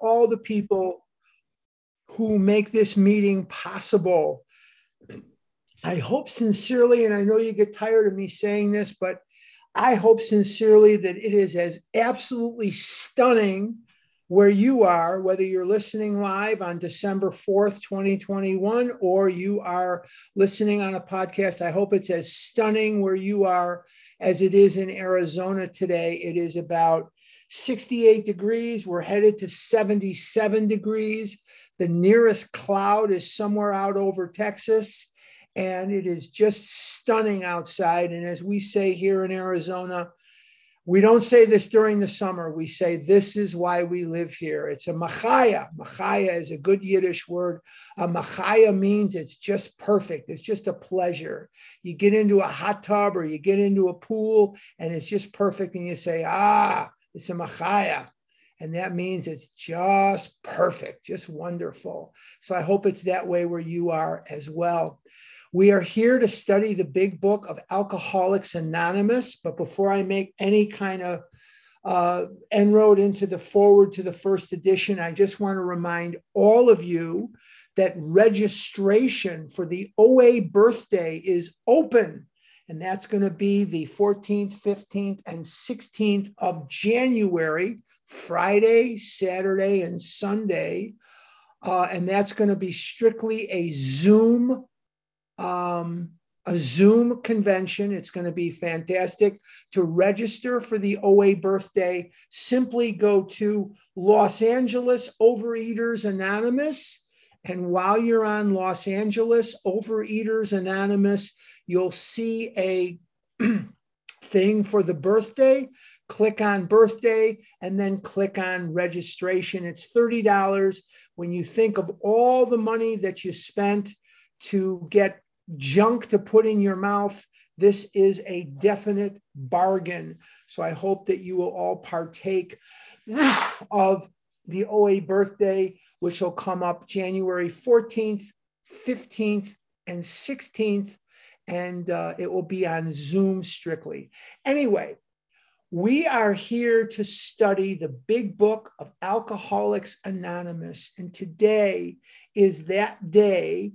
all the people who make this meeting possible. I hope sincerely, and I know you get tired of me saying this, but I hope sincerely that it is as absolutely stunning where you are, whether you're listening live on December 4th, 2021, or you are listening on a podcast. I hope it's as stunning where you are as it is in Arizona today. It is about 68 degrees. We're headed to 77 degrees. The nearest cloud is somewhere out over Texas. And it is just stunning outside. And as we say here in Arizona, we don't say this during the summer. We say, This is why we live here. It's a machaya. Machaya is a good Yiddish word. A machaya means it's just perfect. It's just a pleasure. You get into a hot tub or you get into a pool and it's just perfect. And you say, Ah, it's a machaya. And that means it's just perfect, just wonderful. So I hope it's that way where you are as well. We are here to study the big book of Alcoholics Anonymous. But before I make any kind of uh, inroad into the foreword to the first edition, I just want to remind all of you that registration for the OA birthday is open and that's going to be the 14th, 15th, and 16th of January, Friday, Saturday, and Sunday. Uh, and that's going to be strictly a Zoom, um, a Zoom convention. It's going to be fantastic. To register for the OA birthday, simply go to Los Angeles Overeaters Anonymous. And while you're on Los Angeles Overeaters Anonymous, you'll see a thing for the birthday. Click on birthday and then click on registration. It's $30. When you think of all the money that you spent to get junk to put in your mouth, this is a definite bargain. So I hope that you will all partake of the OA birthday, which will come up January 14th, 15th, and 16th and uh, it will be on Zoom strictly. Anyway, we are here to study the big book of Alcoholics Anonymous. And today is that day,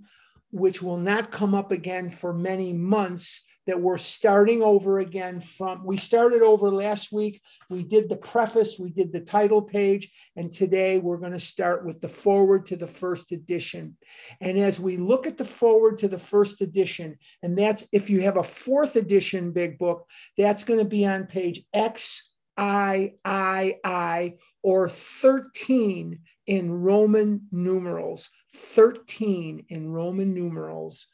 which will not come up again for many months that we're starting over again from we started over last week. We did the preface we did the title page and today we're going to start with the foreword to the first edition. And as we look at the foreword to the first edition and that's if you have a fourth edition big book that's going to be on page x i i i or 13 in roman numerals 13 in roman numerals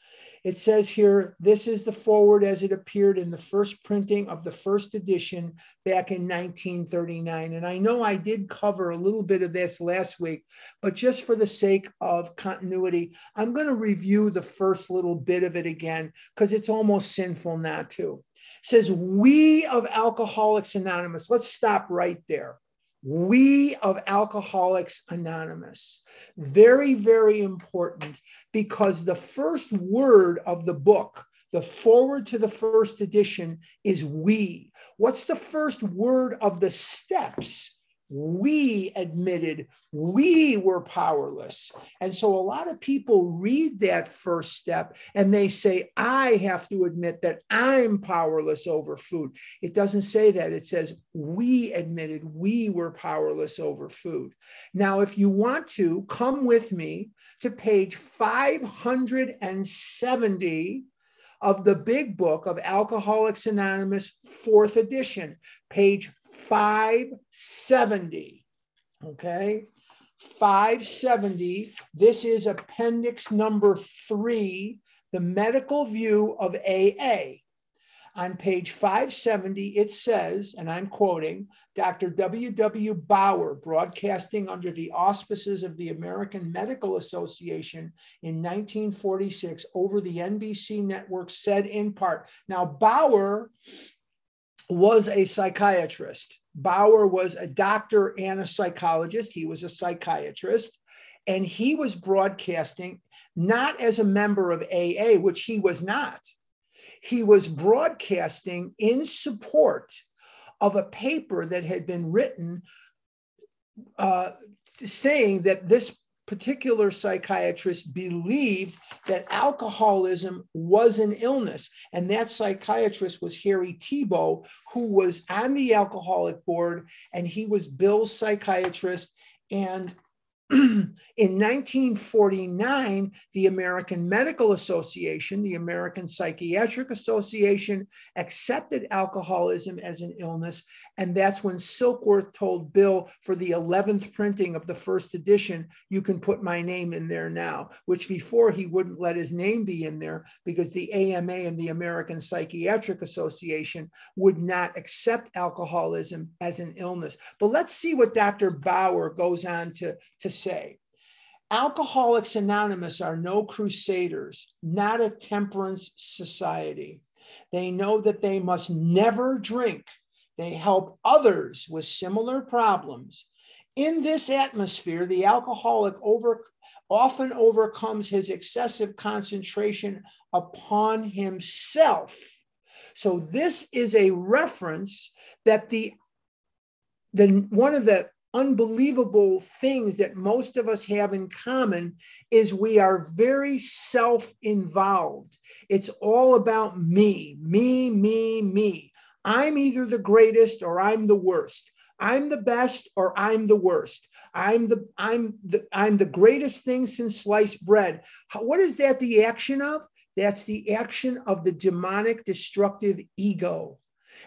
it says here, this is the foreword as it appeared in the first printing of the first edition back in 1939. And I know I did cover a little bit of this last week, but just for the sake of continuity, I'm going to review the first little bit of it again because it's almost sinful not to. It says, We of Alcoholics Anonymous. Let's stop right there. We of Alcoholics Anonymous. Very, very important because the first word of the book, the foreword to the first edition, is we. What's the first word of the steps? We admitted we were powerless. And so a lot of people read that first step and they say, I have to admit that I'm powerless over food. It doesn't say that. It says, we admitted we were powerless over food. Now, if you want to, come with me to page 570 of the big book of Alcoholics Anonymous, fourth edition, page 570. Okay. 570. This is appendix number three, the medical view of AA. On page 570, it says, and I'm quoting Dr. W.W. Bauer, broadcasting under the auspices of the American Medical Association in 1946 over the NBC network, said in part. Now, Bauer was a psychiatrist. Bauer was a doctor and a psychologist. He was a psychiatrist. And he was broadcasting not as a member of AA, which he was not. He was broadcasting in support of a paper that had been written uh, saying that this particular psychiatrist believed that alcoholism was an illness. And that psychiatrist was Harry Tiebout, who was on the alcoholic board, and he was Bill's psychiatrist. And in 1949, the American Medical Association, the American Psychiatric Association accepted alcoholism as an illness. And that's when Silkworth told Bill for the 11th printing of the first edition, you can put my name in there now, which before he wouldn't let his name be in there because the AMA and the American Psychiatric Association would not accept alcoholism as an illness. But let's see what Dr. Bauer goes on to, to say. Alcoholics Anonymous are no crusaders, not a temperance society. They know that they must never drink. They help others with similar problems. In this atmosphere, the alcoholic over, often overcomes his excessive concentration upon himself. So this is a reference that the, the one of the unbelievable things that most of us have in common is we are very self involved. It's all about me, me, me, me. I'm either the greatest or I'm the worst. I'm the best or I'm the worst. I'm the I'm the I'm the greatest thing since sliced bread. What is that the action of? That's the action of the demonic destructive ego.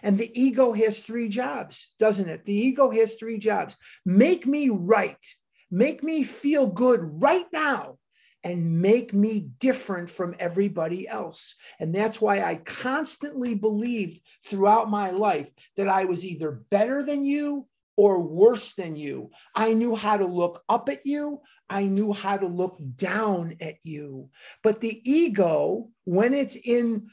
And the ego has three jobs, doesn't it? The ego has three jobs make me right, make me feel good right now, and make me different from everybody else. And that's why I constantly believed throughout my life that I was either better than you or worse than you. I knew how to look up at you. I knew how to look down at you. But the ego, when it's in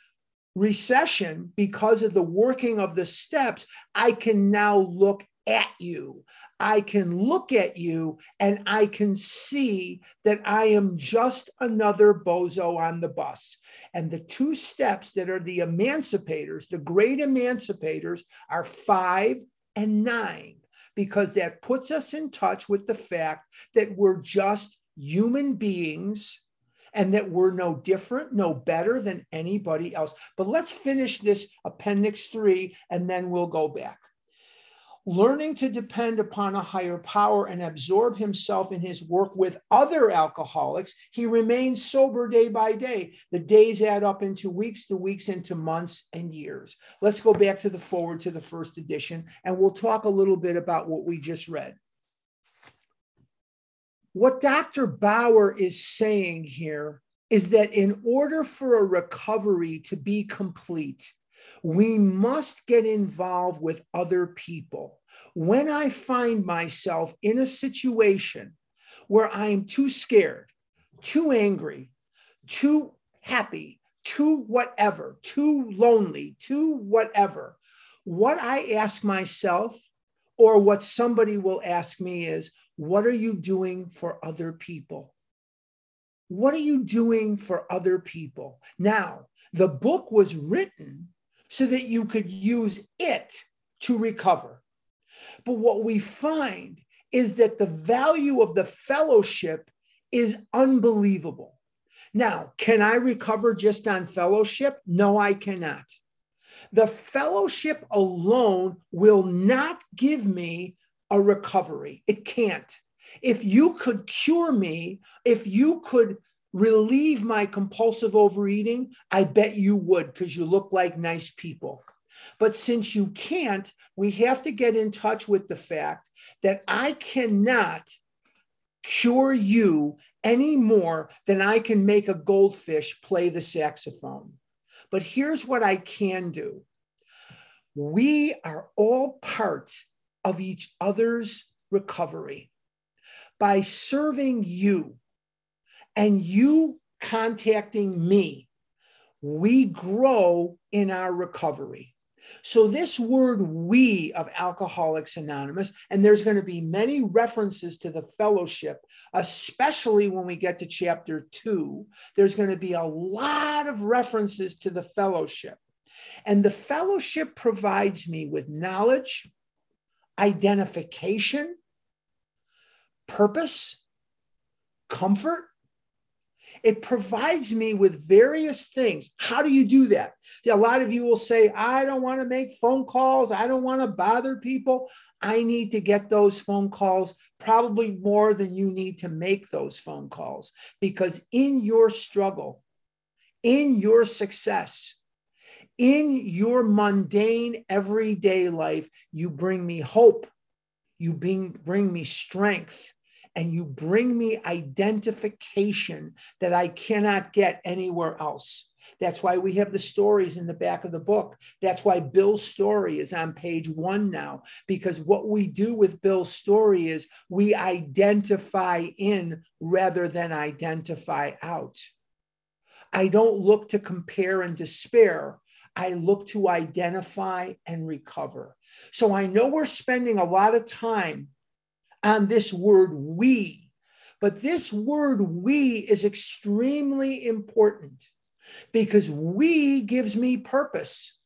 recession, because of the working of the steps, I can now look at you. I can look at you and I can see that I am just another bozo on the bus. And the two steps that are the emancipators, the great emancipators, are five and nine, because that puts us in touch with the fact that we're just human beings and that we're no different, no better than anybody else. But let's finish this appendix three and then we'll go back. Learning to depend upon a higher power and absorb himself in his work with other alcoholics, he remains sober day by day. The days add up into weeks, the weeks into months and years. Let's go back to the foreword to the first edition and we'll talk a little bit about what we just read. What Dr. Bauer is saying here is that in order for a recovery to be complete, we must get involved with other people. When I find myself in a situation where I'm too scared, too angry, too happy, too whatever, too lonely, too whatever, what I ask myself or what somebody will ask me is, what are you doing for other people? What are you doing for other people? Now, the book was written so that you could use it to recover. But what we find is that the value of the fellowship is unbelievable. Now, can I recover just on fellowship? No, I cannot. The fellowship alone will not give me a recovery. It can't. If you could cure me, if you could relieve my compulsive overeating, I bet you would because you look like nice people. But since you can't, we have to get in touch with the fact that I cannot cure you any more than I can make a goldfish play the saxophone. But here's what I can do we are all part of each other's recovery. By serving you and you contacting me, we grow in our recovery. So, this word we of Alcoholics Anonymous, and there's going to be many references to the fellowship, especially when we get to chapter two. There's going to be a lot of references to the fellowship. And the fellowship provides me with knowledge, identification, purpose, comfort. It provides me with various things. How do you do that? A lot of you will say, I don't want to make phone calls. I don't want to bother people. I need to get those phone calls probably more than you need to make those phone calls because in your struggle, in your success, in your mundane everyday life, you bring me hope, you bring, bring me strength, and you bring me identification that I cannot get anywhere else. That's why we have the stories in the back of the book. That's why Bill's story is on page one now, because what we do with Bill's story is we identify in rather than identify out. I don't look to compare and despair. I look to identify and recover. So I know we're spending a lot of time on this word we, but this word we is extremely important because we gives me purpose.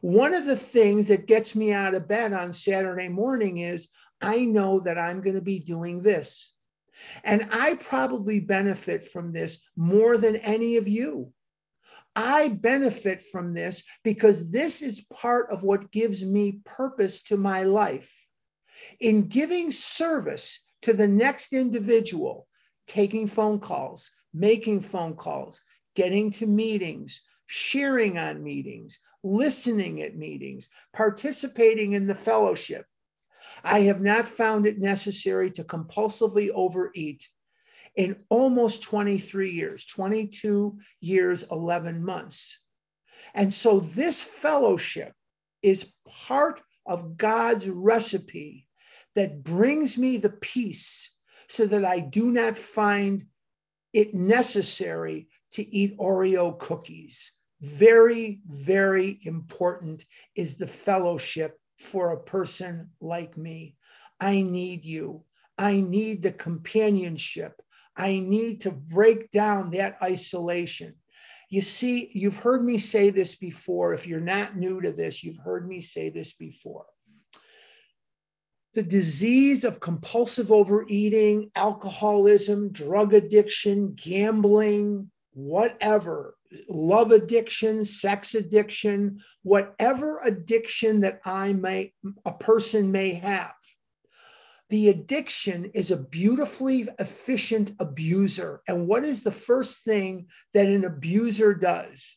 One of the things that gets me out of bed on Saturday morning is I know that I'm going to be doing this. And I probably benefit from this more than any of you. I benefit from this because this is part of what gives me purpose to my life. In giving service to the next individual, taking phone calls, making phone calls, getting to meetings, sharing on meetings, listening at meetings, participating in the fellowship. I have not found it necessary to compulsively overeat in almost 23 years, 22 years, 11 months. And so this fellowship is part of God's recipe that brings me the peace so that I do not find it necessary to eat Oreo cookies. Very, very important is the fellowship for a person like me. I need you. I need the companionship. I need to break down that isolation. You see, you've heard me say this before. If you're not new to this, you've heard me say this before. The disease of compulsive overeating, alcoholism, drug addiction, gambling, whatever, love addiction, sex addiction, whatever addiction that I may, a person may have the addiction is a beautifully efficient abuser. And what is the first thing that an abuser does?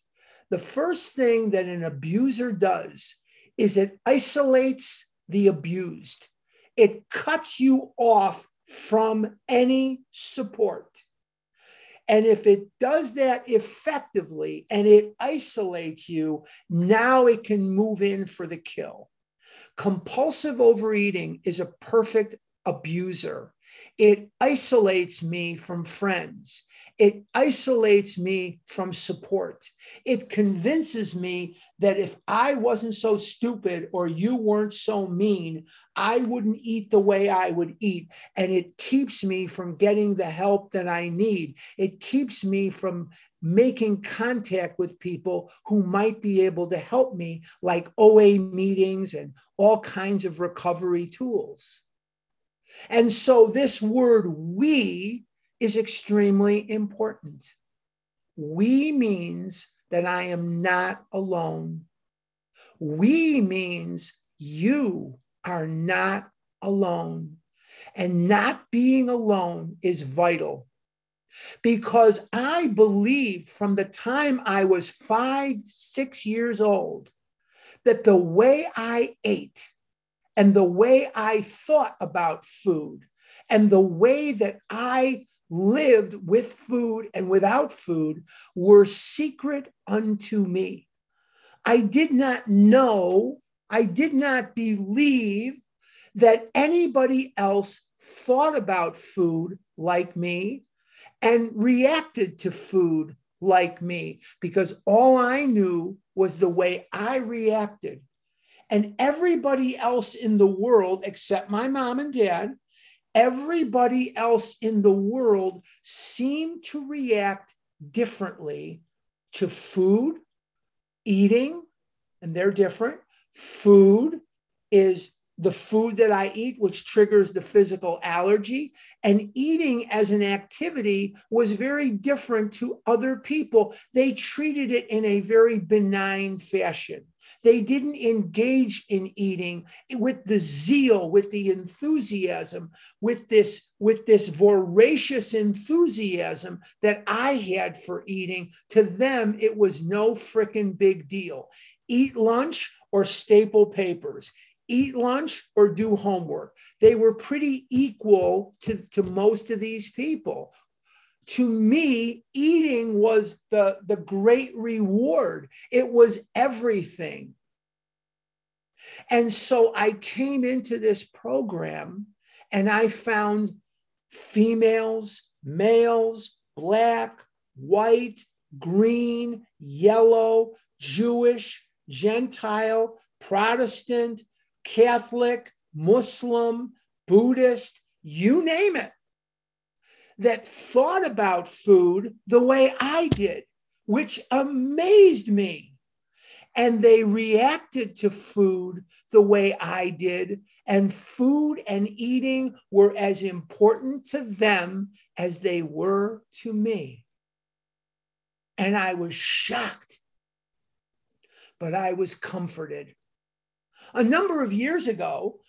The first thing that an abuser does is it isolates the abused, it cuts you off from any support. And if it does that effectively and it isolates you, now it can move in for the kill. Compulsive overeating is a perfect abuser. It isolates me from friends. It isolates me from support. It convinces me that if I wasn't so stupid or you weren't so mean, I wouldn't eat the way I would eat. And it keeps me from getting the help that I need. It keeps me from making contact with people who might be able to help me, like OA meetings and all kinds of recovery tools. And so this word we is extremely important. We means that I am not alone. We means you are not alone. And not being alone is vital because I believed from the time I was five, six years old that the way I ate and the way I thought about food and the way that I lived with food and without food were secret unto me. I did not know, I did not believe that anybody else thought about food like me and reacted to food like me because all I knew was the way I reacted. And everybody else in the world, except my mom and dad, everybody else in the world seemed to react differently to food, eating, and they're different. Food is the food that I eat, which triggers the physical allergy. And eating as an activity was very different to other people. They treated it in a very benign fashion. They didn't engage in eating with the zeal, with the enthusiasm, with this, with this voracious enthusiasm that I had for eating. To them, it was no freaking big deal. Eat lunch or staple papers eat lunch or do homework. They were pretty equal to, to most of these people. To me, eating was the, the great reward, it was everything. And so I came into this program and I found females, males, black, white, green, yellow, Jewish, Gentile, Protestant, Catholic, Muslim, Buddhist, you name it, that thought about food the way I did, which amazed me. And they reacted to food the way I did. And food and eating were as important to them as they were to me. And I was shocked, but I was comforted a number of years ago,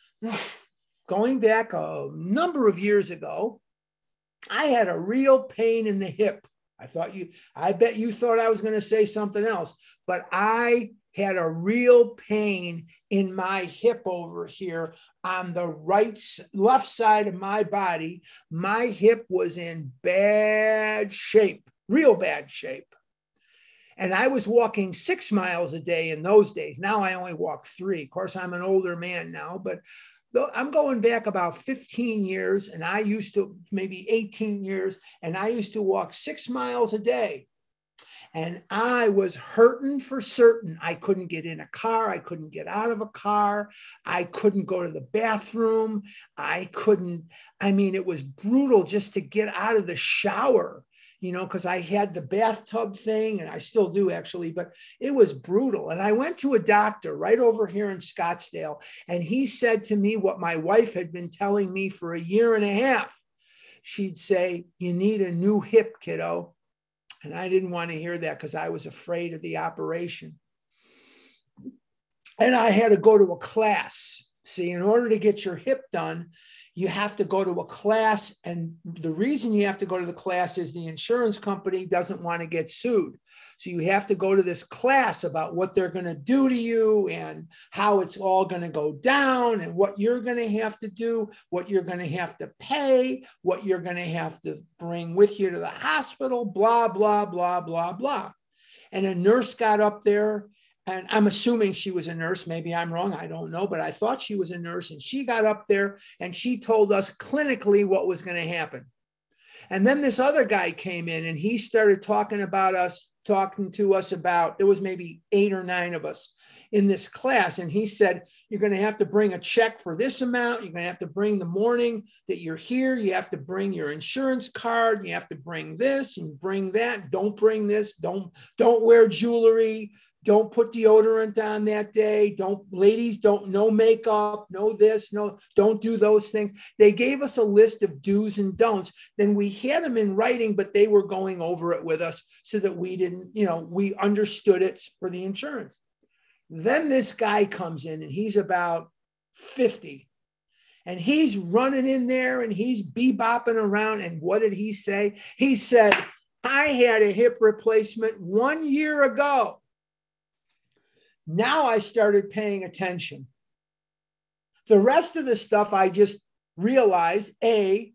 going back a number of years ago, I had a real pain in the hip. I thought you, I bet you thought I was going to say something else, but I had a real pain in my hip over here on the right left side of my body my hip was in bad shape real bad shape and I was walking six miles a day in those days. Now I only walk three. Of course, I'm an older man now, but I'm going back about 15 years, and I used to maybe 18 years, and I used to walk six miles a day. And I was hurting for certain. I couldn't get in a car. I couldn't get out of a car. I couldn't go to the bathroom. I couldn't, I mean, it was brutal just to get out of the shower you know, because I had the bathtub thing and I still do actually, but it was brutal. And I went to a doctor right over here in Scottsdale, and he said to me what my wife had been telling me for a year and a half. She'd say, You need a new hip, kiddo. And I didn't want to hear that because I was afraid of the operation. And I had to go to a class. See, in order to get your hip done, you have to go to a class. And the reason you have to go to the class is the insurance company doesn't want to get sued. So you have to go to this class about what they're going to do to you and how it's all going to go down and what you're going to have to do, what you're going to have to pay, what you're going to have to bring with you to the hospital, blah, blah, blah, blah, blah. And a nurse got up there and I'm assuming she was a nurse. Maybe I'm wrong. I don't know, but I thought she was a nurse. And she got up there and she told us clinically what was going to happen. And then this other guy came in and he started talking about us, talking to us about, there was maybe eight or nine of us in this class. And he said, You're going to have to bring a check for this amount. You're going to have to bring the morning that you're here. You have to bring your insurance card. You have to bring this and bring that. Don't bring this. Don't, don't wear jewelry don't put deodorant on that day. Don't ladies don't no makeup no this no don't do those things. They gave us a list of do's and don'ts. Then we had them in writing but they were going over it with us so that we didn't you know we understood it for the insurance. Then this guy comes in and he's about 50 and he's running in there and he's bebopping around. And what did he say? He said i had a hip replacement one year ago now I started paying attention. The rest of the stuff I just realized A,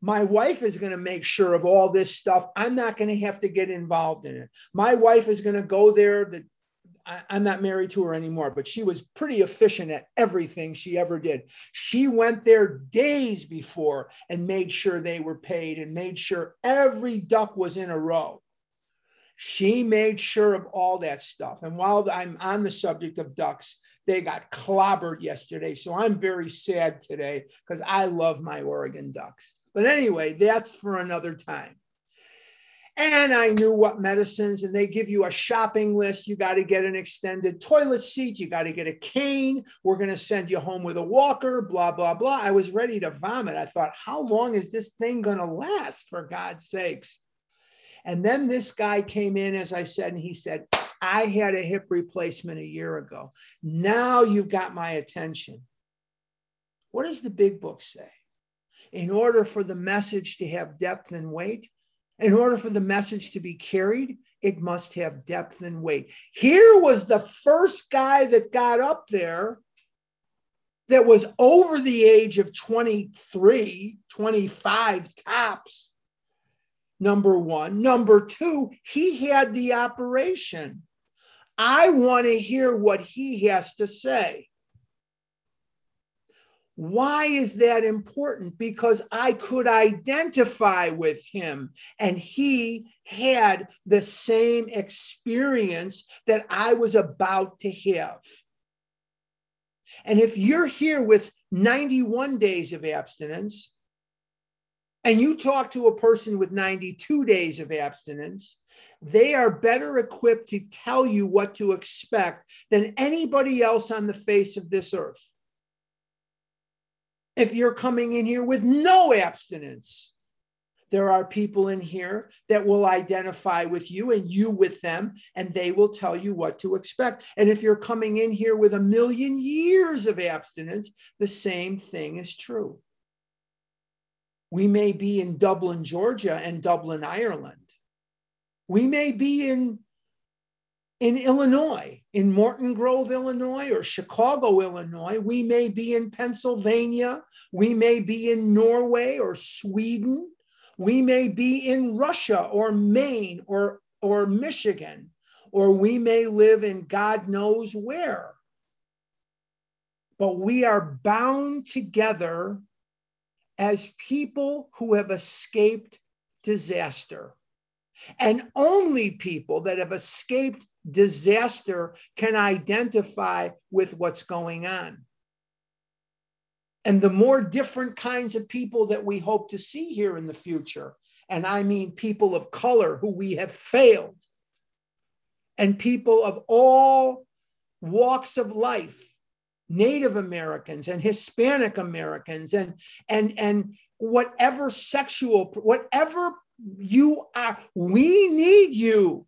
my wife is going to make sure of all this stuff. I'm not going to have to get involved in it. My wife is going to go there. That I'm not married to her anymore, but she was pretty efficient at everything she ever did. She went there days before and made sure they were paid and made sure every duck was in a row. She made sure of all that stuff. And while I'm on the subject of ducks, they got clobbered yesterday. So I'm very sad today because I love my Oregon Ducks. But anyway, that's for another time. And I knew what medicines, and they give you a shopping list. You got to get an extended toilet seat. You got to get a cane. We're going to send you home with a walker, blah, blah, blah. I was ready to vomit. I thought, how long is this thing going to last, for God's sakes? And then this guy came in, as I said, and he said, I had a hip replacement a year ago. Now you've got my attention. What does the big book say? In order for the message to have depth and weight, in order for the message to be carried, it must have depth and weight. Here was the first guy that got up there that was over the age of 23, 25 tops. Number one. Number two, he had the operation. I want to hear what he has to say. Why is that important? Because I could identify with him and he had the same experience that I was about to have. And if you're here with 91 days of abstinence and you talk to a person with 92 days of abstinence, they are better equipped to tell you what to expect than anybody else on the face of this earth if you're coming in here with no abstinence. There are people in here that will identify with you and you with them, and they will tell you what to expect. And if you're coming in here with a million years of abstinence, the same thing is true. We may be in Dublin, Georgia, and Dublin, Ireland. We may be in in Illinois, in Morton Grove, Illinois, or Chicago, Illinois. We may be in Pennsylvania. We may be in Norway or Sweden. We may be in Russia or Maine or, or Michigan, or we may live in God knows where. But we are bound together as people who have escaped disaster. And only people that have escaped disaster can identify with what's going on. And the more different kinds of people that we hope to see here in the future, and I mean people of color who we have failed, and people of all walks of life, Native Americans and Hispanic Americans, and, and, and whatever sexual, whatever you are, we need you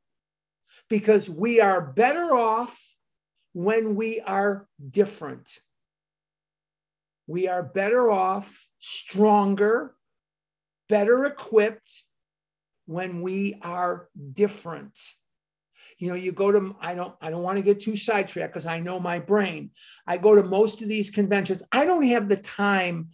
because we are better off when we are different. We are better off, stronger, better equipped when we are different. You know, you go to I don't I don't want to get too sidetracked because I know my brain. I go to most of these conventions. I don't have the time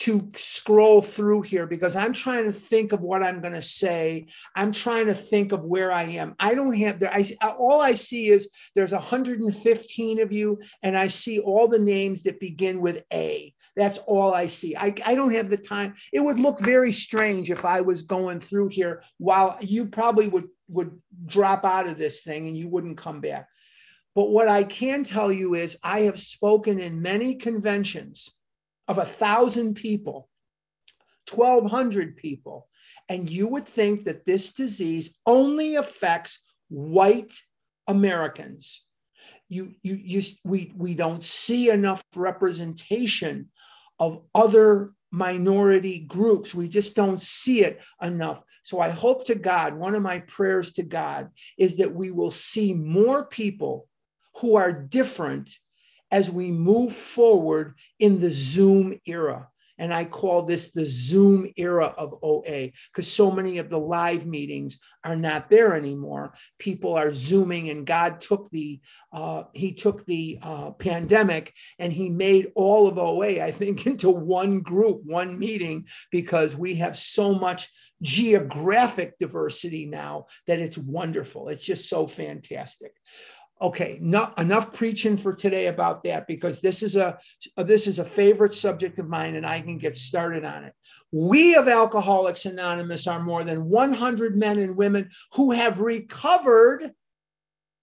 to scroll through here because I'm trying to think of what I'm going to say. I'm trying to think of where I am. I don't have there. I all I see is there's 115 of you, and I see all the names that begin with A. That's all I see. I, I don't have the time. It would look very strange if I was going through here while you probably would would drop out of this thing and you wouldn't come back. But what I can tell you is I have spoken in many conventions of a thousand people, 1,200 people, and you would think that this disease only affects white Americans. You, you, you, we, we don't see enough representation of other minority groups. We just don't see it enough. So I hope to God, one of my prayers to God is that we will see more people who are different as we move forward in the Zoom era. And I call this the Zoom era of OA because so many of the live meetings are not there anymore. People are Zooming, and God took the uh, He took the uh, pandemic and He made all of OA, I think, into one group, one meeting because we have so much geographic diversity now that it's wonderful. It's just so fantastic okay not enough preaching for today about that because this is a this is a favorite subject of mine and i can get started on it. We of alcoholics anonymous are more than 100 men and women who have recovered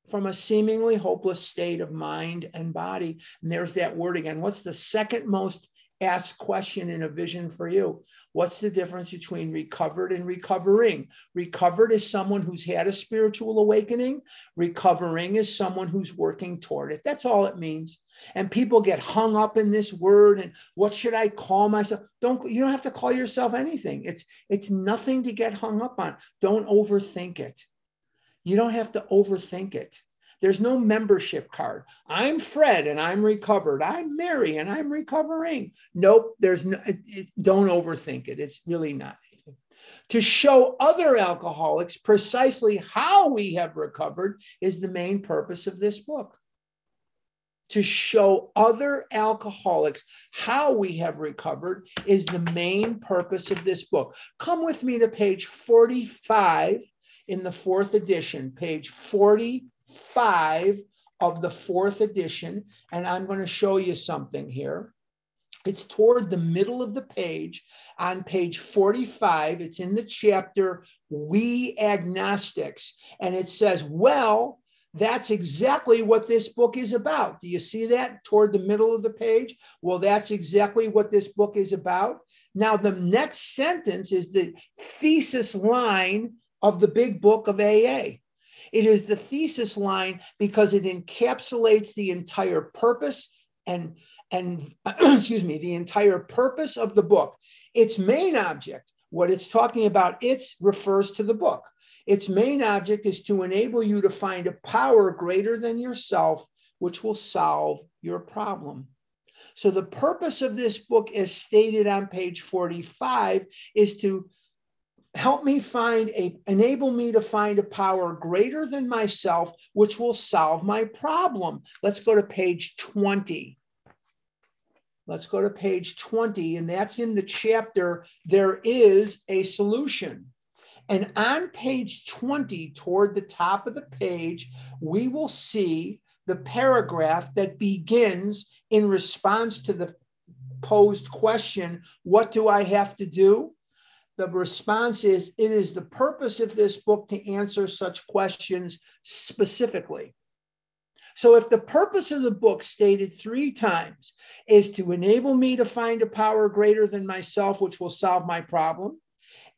from a seemingly hopeless state of mind and body. And there's that word again. What's the second most ask question in a vision for you. What's the difference between recovered and recovering? Recovered is someone who's had a spiritual awakening. Recovering is someone who's working toward it. That's all it means. And people get hung up in this word and what should I call myself? Don't you don't have to call yourself anything. It's it's nothing to get hung up on. Don't overthink it. You don't have to overthink it. There's no membership card. I'm Fred and I'm recovered. I'm Mary and I'm recovering. Nope, there's no, it, it, don't overthink it. It's really not. To show other alcoholics precisely how we have recovered is the main purpose of this book. To show other alcoholics how we have recovered is the main purpose of this book. Come with me to page 45 in the fourth edition, page 40 five of the fourth edition, and I'm going to show you something here. It's toward the middle of the page on page 45. It's in the chapter We Agnostics, and it says, Well, that's exactly what this book is about. Do you see that toward the middle of the page? Well, that's exactly what this book is about. Now, the next sentence is the thesis line of the big book of AA. It is the thesis line because it encapsulates the entire purpose and and excuse me, the entire purpose of the book. Its main object, what it's talking about, it refers to the book. Its main object is to enable you to find a power greater than yourself, which will solve your problem. So, the purpose of this book, as stated on page 45, is to help me find a enable me to find a power greater than myself which will solve my problem. Let's go to page 20 let's go to page 20 and that's in the chapter there is a solution. And on page 20 toward the top of the page we will see the paragraph that begins in response to the posed question what do i have to do the response is it is the purpose of this book to answer such questions specifically. So, if the purpose of the book, stated three times, is to enable me to find a power greater than myself, which will solve my problem,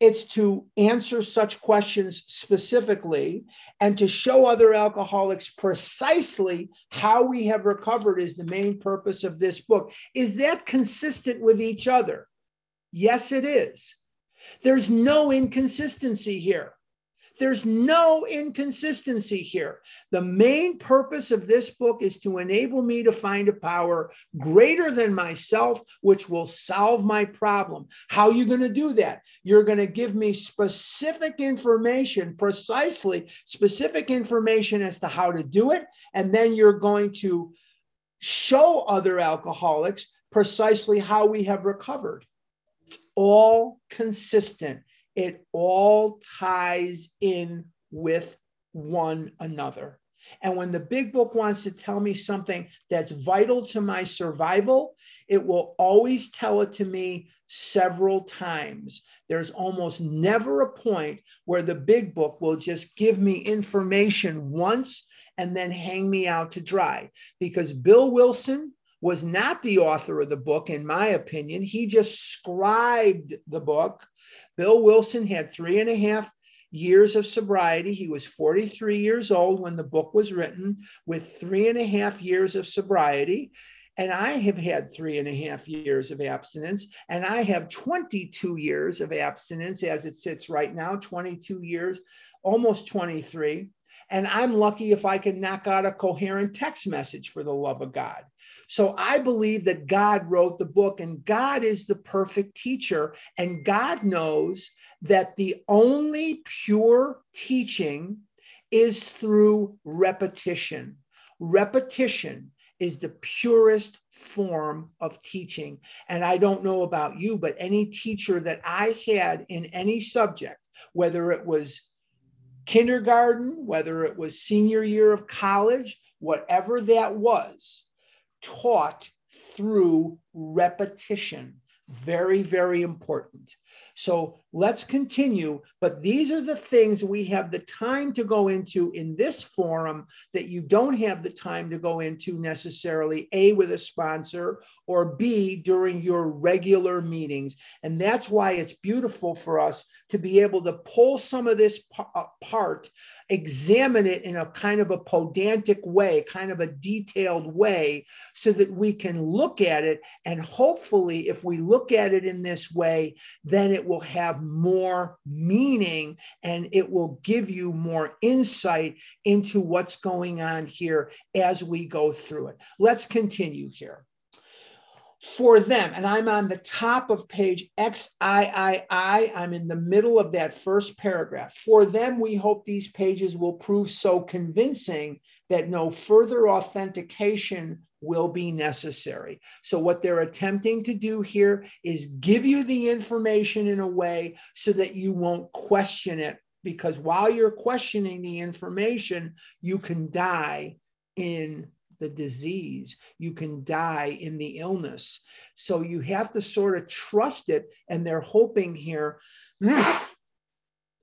it's to answer such questions specifically and to show other alcoholics precisely how we have recovered, is the main purpose of this book. Is that consistent with each other? Yes, it is. There's no inconsistency here. There's no inconsistency here. The main purpose of this book is to enable me to find a power greater than myself, which will solve my problem. How are you going to do that? You're going to give me specific information, precisely specific information as to how to do it. And then you're going to show other alcoholics precisely how we have recovered all consistent. It all ties in with one another. And when the big book wants to tell me something that's vital to my survival, it will always tell it to me several times. There's almost never a point where the big book will just give me information once and then hang me out to dry. Because Bill Wilson was not the author of the book, in my opinion. He just scribed the book. Bill Wilson had three and a half years of sobriety. He was 43 years old when the book was written, with three and a half years of sobriety. And I have had three and a half years of abstinence, and I have 22 years of abstinence as it sits right now 22 years, almost 23. And I'm lucky if I can knock out a coherent text message for the love of God. So I believe that God wrote the book and God is the perfect teacher. And God knows that the only pure teaching is through repetition. Repetition is the purest form of teaching. And I don't know about you, but any teacher that I had in any subject, whether it was kindergarten, whether it was senior year of college, whatever that was, taught through repetition. Very, very important. So, let's continue. But these are the things we have the time to go into in this forum that you don't have the time to go into necessarily, A, with a sponsor, or B, during your regular meetings. And that's why it's beautiful for us to be able to pull some of this apart, uh, examine it in a kind of a pedantic way, kind of a detailed way, so that we can look at it. And hopefully, if we look at it in this way, then it will have more meaning and it will give you more insight into what's going on here as we go through it. Let's continue here. For them, and I'm on the top of page XIII, I'm in the middle of that first paragraph. For them, we hope these pages will prove so convincing that no further authentication will be necessary. So, what they're attempting to do here is give you the information in a way so that you won't question it. Because while you're questioning the information, you can die in the disease, you can die in the illness. So, you have to sort of trust it. And they're hoping here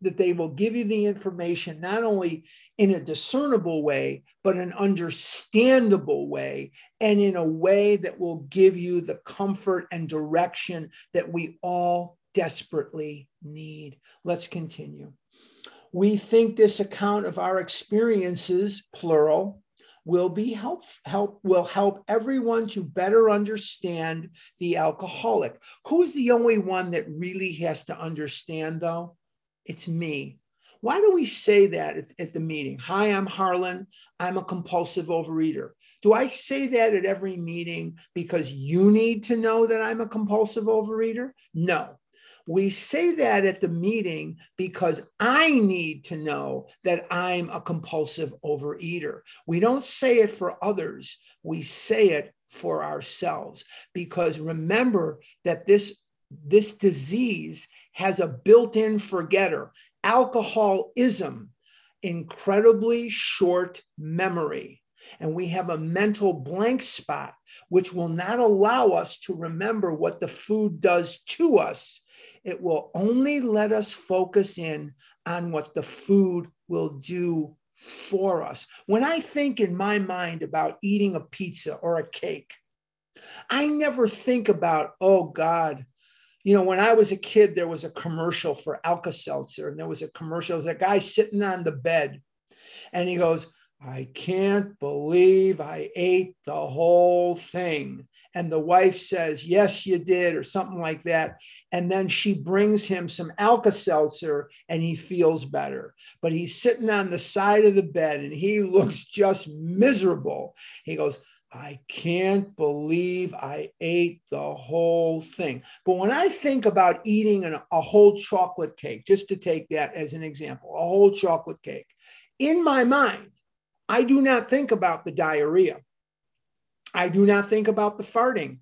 that they will give you the information not only in a discernible way, but an understandable way, and in a way that will give you the comfort and direction that we all desperately need. Let's continue. We think this account of our experiences, plural, will be help, help will help everyone to better understand the alcoholic. Who's the only one that really has to understand though? It's me. Why do we say that at, at, the meeting? Hi, I'm Harlan. I'm a compulsive overeater. Do I say that at every meeting because you need to know that I'm a compulsive overeater? No. We say that at the meeting because I need to know that I'm a compulsive overeater. We don't say it for others, we say it for ourselves because remember that this, this disease has a built in forgetter. Alcoholism, incredibly short memory. And we have a mental blank spot, which will not allow us to remember what the food does to us. It will only let us focus in on what the food will do for us. When I think in my mind about eating a pizza or a cake, I never think about, oh God, you know, when I was a kid, there was a commercial for Alka Seltzer, and there was a commercial. There was a guy sitting on the bed, and he goes, I can't believe I ate the whole thing. And the wife says, Yes, you did, or something like that. And then she brings him some Alka Seltzer and he feels better. But he's sitting on the side of the bed and he looks just miserable. He goes, I can't believe I ate the whole thing. But when I think about eating an, a whole chocolate cake, just to take that as an example, a whole chocolate cake, in my mind, I do not think about the diarrhea. I do not think about the farting.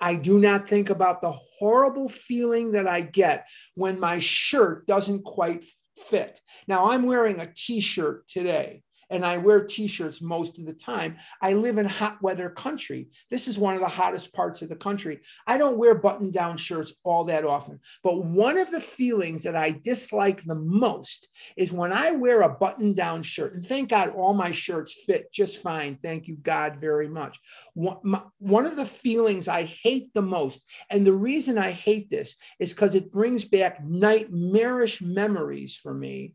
I do not think about the horrible feeling that I get when my shirt doesn't quite fit. Now, I'm wearing a t shirt today and I wear t-shirts most of the time. I live in hot weather country. This is one of the hottest parts of the country. I don't wear button-down shirts all that often, but one of the feelings that I dislike the most is when I wear a button-down shirt. And thank God all my shirts fit just fine. Thank you God very much. One of the feelings I hate the most, and the reason I hate this is because it brings back nightmarish memories for me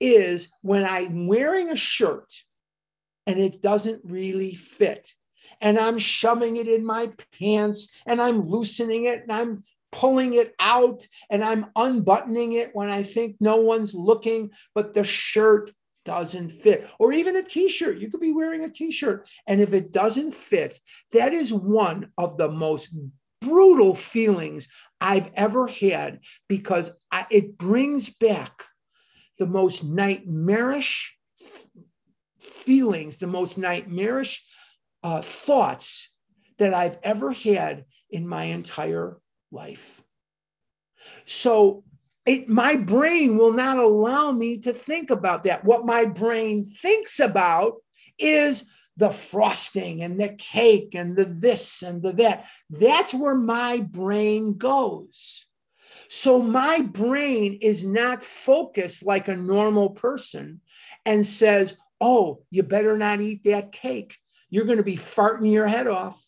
is when I'm wearing a shirt and it doesn't really fit. And I'm shoving it in my pants and I'm loosening it and I'm pulling it out and I'm unbuttoning it when I think no one's looking, but the shirt doesn't fit. Or even a t shirt. You could be wearing a t shirt. And if it doesn't fit, that is one of the most brutal feelings I've ever had because I, it brings back the most nightmarish feelings, the most nightmarish uh, thoughts that I've ever had in my entire life. So it, my brain will not allow me to think about that. What my brain thinks about is the frosting and the cake and the this and the that. That's where my brain goes. So my brain is not focused like a normal person and says, Oh, you better not eat that cake. You're going to be farting your head off.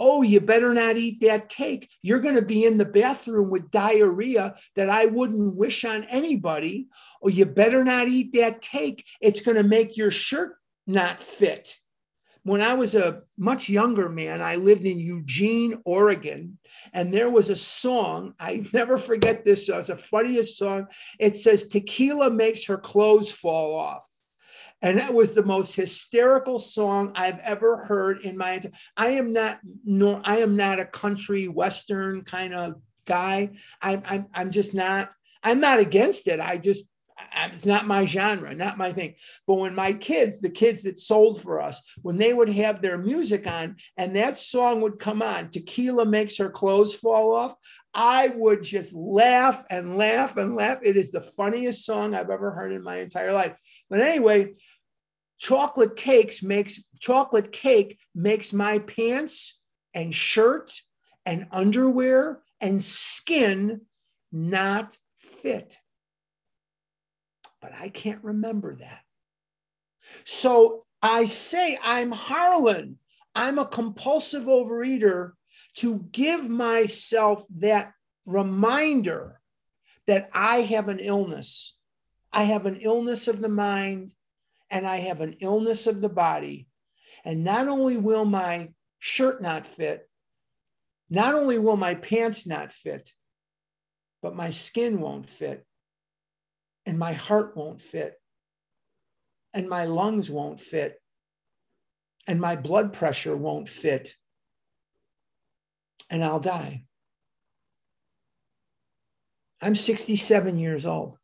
Oh, you better not eat that cake. You're going to be in the bathroom with diarrhea that I wouldn't wish on anybody. Oh, you better not eat that cake. It's going to make your shirt not fit when I was a much younger man, I lived in Eugene, Oregon, and there was a song. I never forget this. It was the funniest song. It says, Tequila makes her clothes fall off. And that was the most hysterical song I've ever heard in my I am not nor I am not a country western kind of guy. I'm I'm I'm just not I'm not against it. I just it's not my genre, not my thing. But when my kids, the kids that sold for us, when they would have their music on and that song would come on, Tequila Makes Her Clothes Fall Off, I would just laugh and laugh and laugh. It is the funniest song I've ever heard in my entire life. But anyway, chocolate cakes makes chocolate cake makes my pants and shirt and underwear and skin not fit but I can't remember that. So I say I'm Harlan. I'm a compulsive overeater to give myself that reminder that I have an illness. I have an illness of the mind and I have an illness of the body. And not only will my shirt not fit, not only will my pants not fit, but my skin won't fit and my heart won't fit, and my lungs won't fit, and my blood pressure won't fit, and I'll die. I'm 67 years old.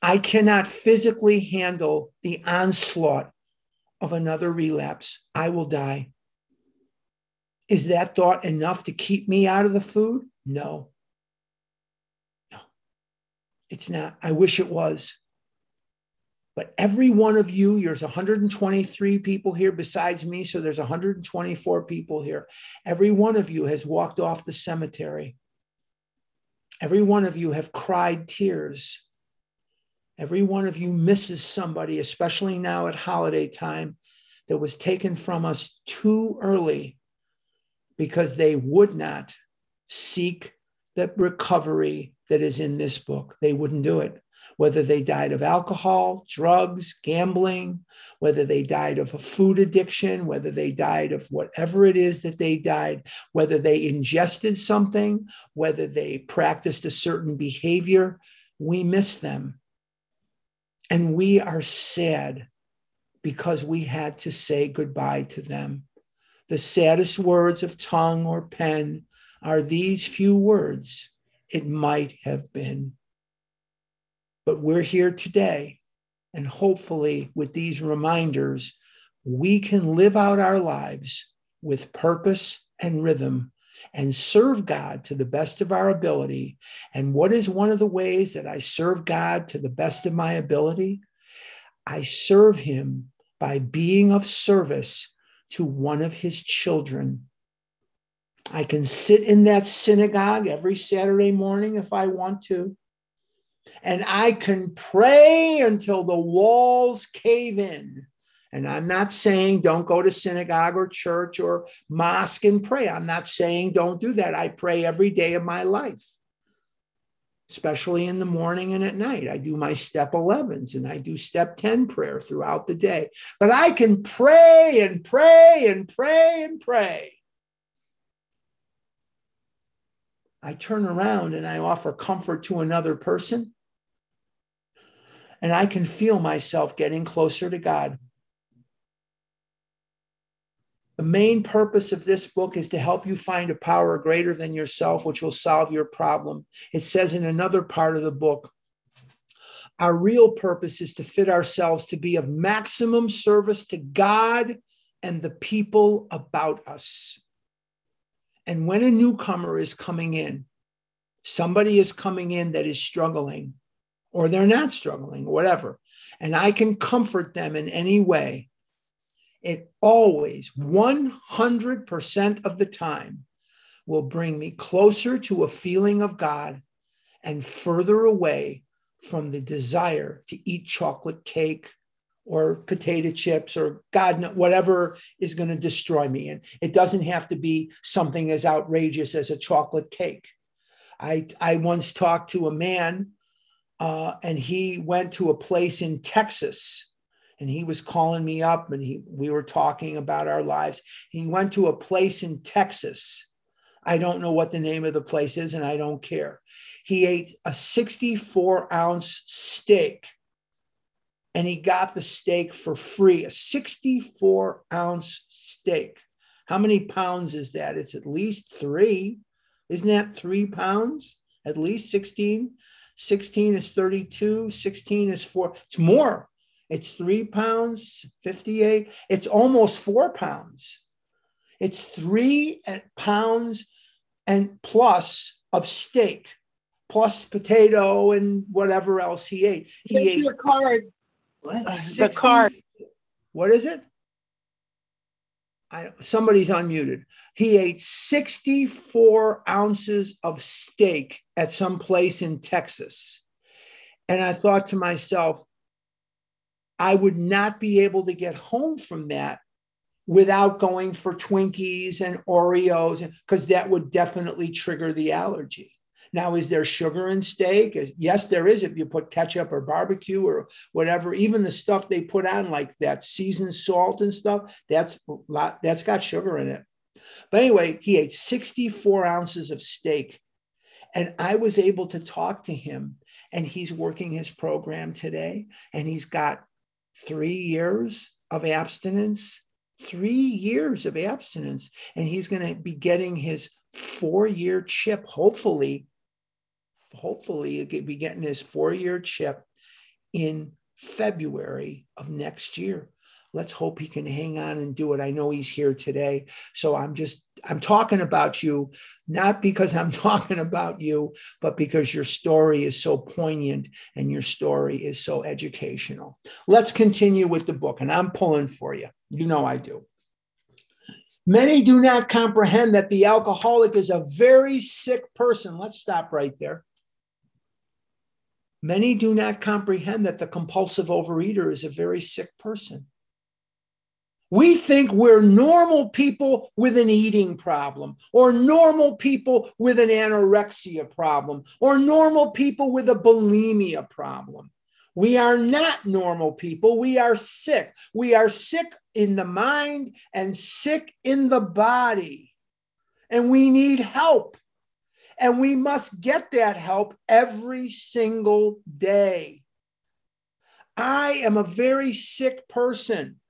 I cannot physically handle the onslaught of another relapse. I will die. Is that thought enough to keep me out of the food? No. It's not. I wish it was. But every one of you, there's 123 people here besides me, so there's 124 people here. Every one of you has walked off the cemetery. Every one of you have cried tears. Every one of you misses somebody, especially now at holiday time, that was taken from us too early because they would not seek the recovery that is in this book. They wouldn't do it. Whether they died of alcohol, drugs, gambling, whether they died of a food addiction, whether they died of whatever it is that they died, whether they ingested something, whether they practiced a certain behavior, we miss them. And we are sad because we had to say goodbye to them. The saddest words of tongue or pen are these few words it might have been. But we're here today, and hopefully, with these reminders, we can live out our lives with purpose and rhythm and serve God to the best of our ability. And what is one of the ways that I serve God to the best of my ability? I serve Him by being of service to one of His children I can sit in that synagogue every Saturday morning if I want to. And I can pray until the walls cave in. And I'm not saying don't go to synagogue or church or mosque and pray. I'm not saying don't do that. I pray every day of my life, especially in the morning and at night. I do my step 11s and I do step 10 prayer throughout the day. But I can pray and pray and pray and pray I turn around and I offer comfort to another person. And I can feel myself getting closer to God. The main purpose of this book is to help you find a power greater than yourself, which will solve your problem. It says in another part of the book, our real purpose is to fit ourselves to be of maximum service to God and the people about us. And when a newcomer is coming in, somebody is coming in that is struggling, or they're not struggling, whatever, and I can comfort them in any way, it always, 100% of the time, will bring me closer to a feeling of God and further away from the desire to eat chocolate cake or potato chips or God, knows, whatever is going to destroy me. And it doesn't have to be something as outrageous as a chocolate cake. I, I once talked to a man uh, and he went to a place in Texas and he was calling me up and he, we were talking about our lives. He went to a place in Texas. I don't know what the name of the place is and I don't care. He ate a 64 ounce steak and he got the steak for free a 64 ounce steak. How many pounds is that? It's at least three. Isn't that three pounds? At least 16. 16 is 32. 16 is four. It's more. It's three pounds, 58. It's almost four pounds. It's three pounds and plus of steak, plus potato and whatever else he ate. He ate your card. What? Uh, the card. What is it? I, somebody's unmuted. He ate 64 ounces of steak at some place in Texas. And I thought to myself, I would not be able to get home from that without going for Twinkies and Oreos, because that would definitely trigger the allergy. Now, is there sugar in steak? Yes, there is if you put ketchup or barbecue or whatever. Even the stuff they put on, like that seasoned salt and stuff, that's that's got sugar in it. But anyway, he ate 64 ounces of steak. And I was able to talk to him, and he's working his program today, and he's got three years of abstinence, three years of abstinence, and he's going to be getting his four year chip, hopefully hopefully he'll be getting his four-year chip in February of next year. Let's hope he can hang on and do it. I know he's here today. So I'm just, I'm talking about you, not because I'm talking about you, but because your story is so poignant and your story is so educational. Let's continue with the book, and I'm pulling for you. You know I do. Many do not comprehend that the alcoholic is a very sick person. Let's stop right there. Many do not comprehend that the compulsive overeater is a very sick person. We think we're normal people with an eating problem, or normal people with an anorexia problem, or normal people with a bulimia problem. We are not normal people. We are sick. We are sick in the mind and sick in the body. And we need help. And we must get that help every single day. I am a very sick person.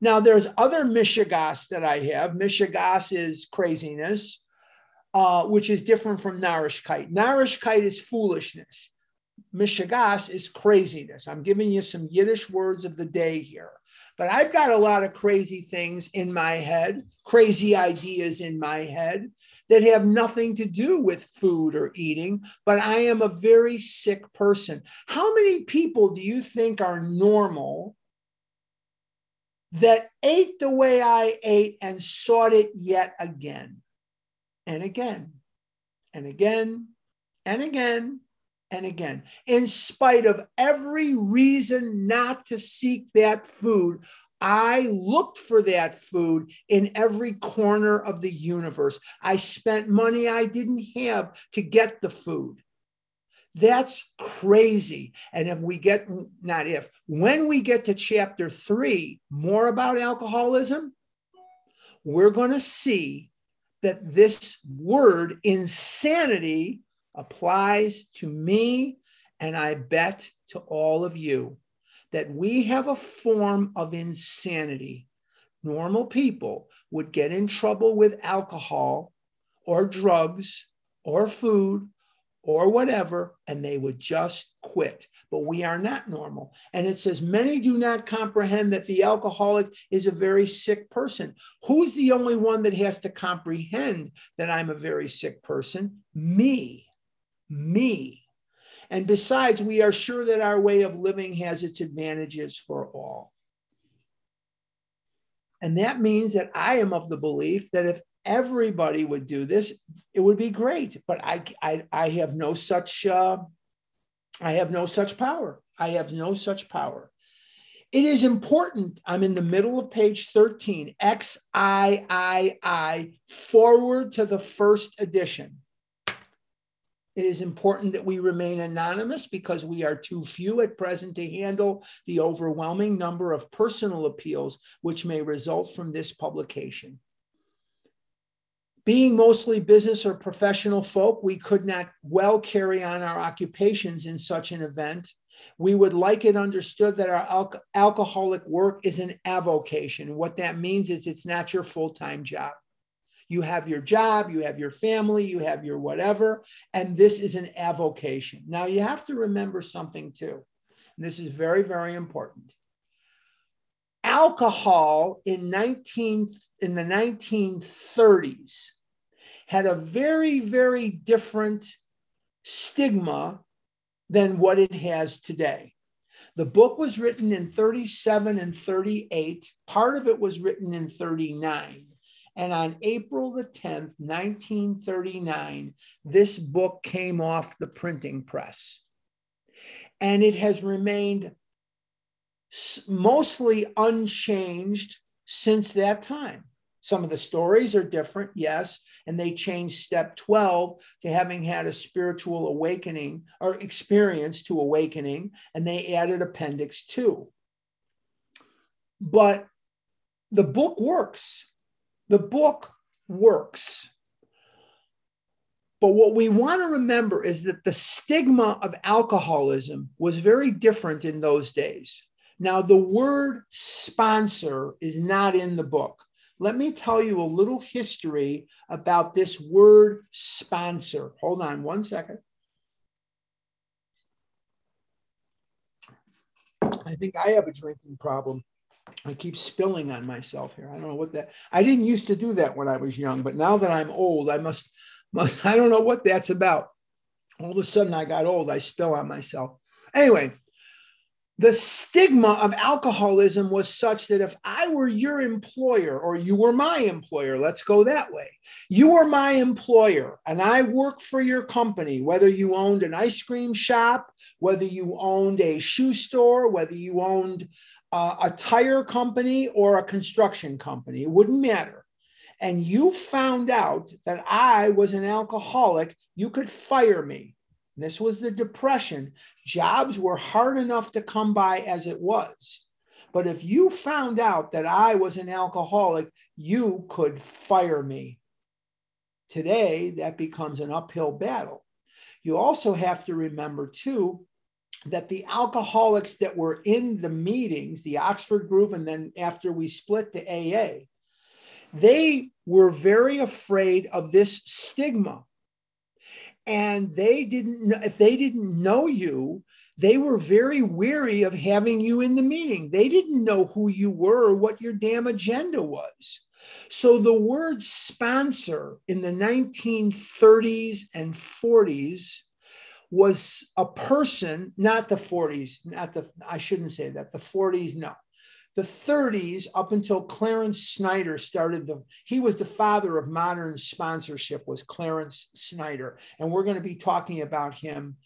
Now, there's other mishigas that I have. Mishigas is craziness, uh, which is different from narishkeit. Narishkeit is foolishness. Mishigas is craziness. I'm giving you some Yiddish words of the day here. But I've got a lot of crazy things in my head, crazy ideas in my head that have nothing to do with food or eating, but I am a very sick person. How many people do you think are normal that ate the way I ate and sought it yet again and again and again and again and again, in spite of every reason not to seek that food, I looked for that food in every corner of the universe. I spent money I didn't have to get the food. That's crazy. And if we get, not if, when we get to chapter three, more about alcoholism, we're going to see that this word insanity applies to me, and I bet to all of you that we have a form of insanity. Normal people would get in trouble with alcohol or drugs or food or whatever, and they would just quit. But we are not normal. And it says, Many do not comprehend that the alcoholic is a very sick person. Who's the only one that has to comprehend that I'm a very sick person? Me. Me. And besides, we are sure that our way of living has its advantages for all. And that means that I am of the belief that if everybody would do this, it would be great. But I, I, I have no such, uh, I have no such power. I have no such power. It is important. I'm in the middle of page 13, XIII, foreword to the first edition. It is important that we remain anonymous because we are too few at present to handle the overwhelming number of personal appeals which may result from this publication. Being mostly business or professional folk, we could not well carry on our occupations in such an event. We would like it understood that our al- alcoholic work is an avocation. What that means is it's not your full time job. You have your job, you have your family, you have your whatever, and this is an avocation. Now, you have to remember something too. And this is very, very important. Alcohol in 19 in the 1930s had a very, very different stigma than what it has today. The book was written in 37 and 38. Part of it was written in 39. And on April the 10th, 1939, this book came off the printing press. And it has remained mostly unchanged since that time. Some of the stories are different, yes, and they changed step 12 to having had a spiritual awakening or experience to awakening, and they added appendix 2. But the book works the book works. But what we want to remember is that the stigma of alcoholism was very different in those days. Now, the word sponsor is not in the book. Let me tell you a little history about this word sponsor. Hold on one second. I think I have a drinking problem. I keep spilling on myself here. I don't know what that. I didn't used to do that when I was young, but now that I'm old, I must. must I don't know what that's about. All of a sudden, I got old. I spill on myself. Anyway, the stigma of alcoholism was such that if I were your employer or you were my employer, let's go that way. You were my employer and I work for your company, whether you owned an ice cream shop, whether you owned a shoe store, whether you owned uh, a tire company or a construction company, it wouldn't matter. And you found out that I was an alcoholic, you could fire me. This was the depression. Jobs were hard enough to come by as it was. But if you found out that I was an alcoholic, you could fire me. Today, that becomes an uphill battle. You also have to remember, too, that the alcoholics that were in the meetings, the Oxford group, and then after we split to AA, they were very afraid of this stigma. And they didn't, if they didn't know you, they were very weary of having you in the meeting. They didn't know who you were or what your damn agenda was. So the word sponsor in the 1930s and 40s was a person, not the 40s, not the, I shouldn't say that, the 40s, no. The 30s, up until Clarence Snyder started the, he was the father of modern sponsorship, was Clarence Snyder. And we're going to be talking about him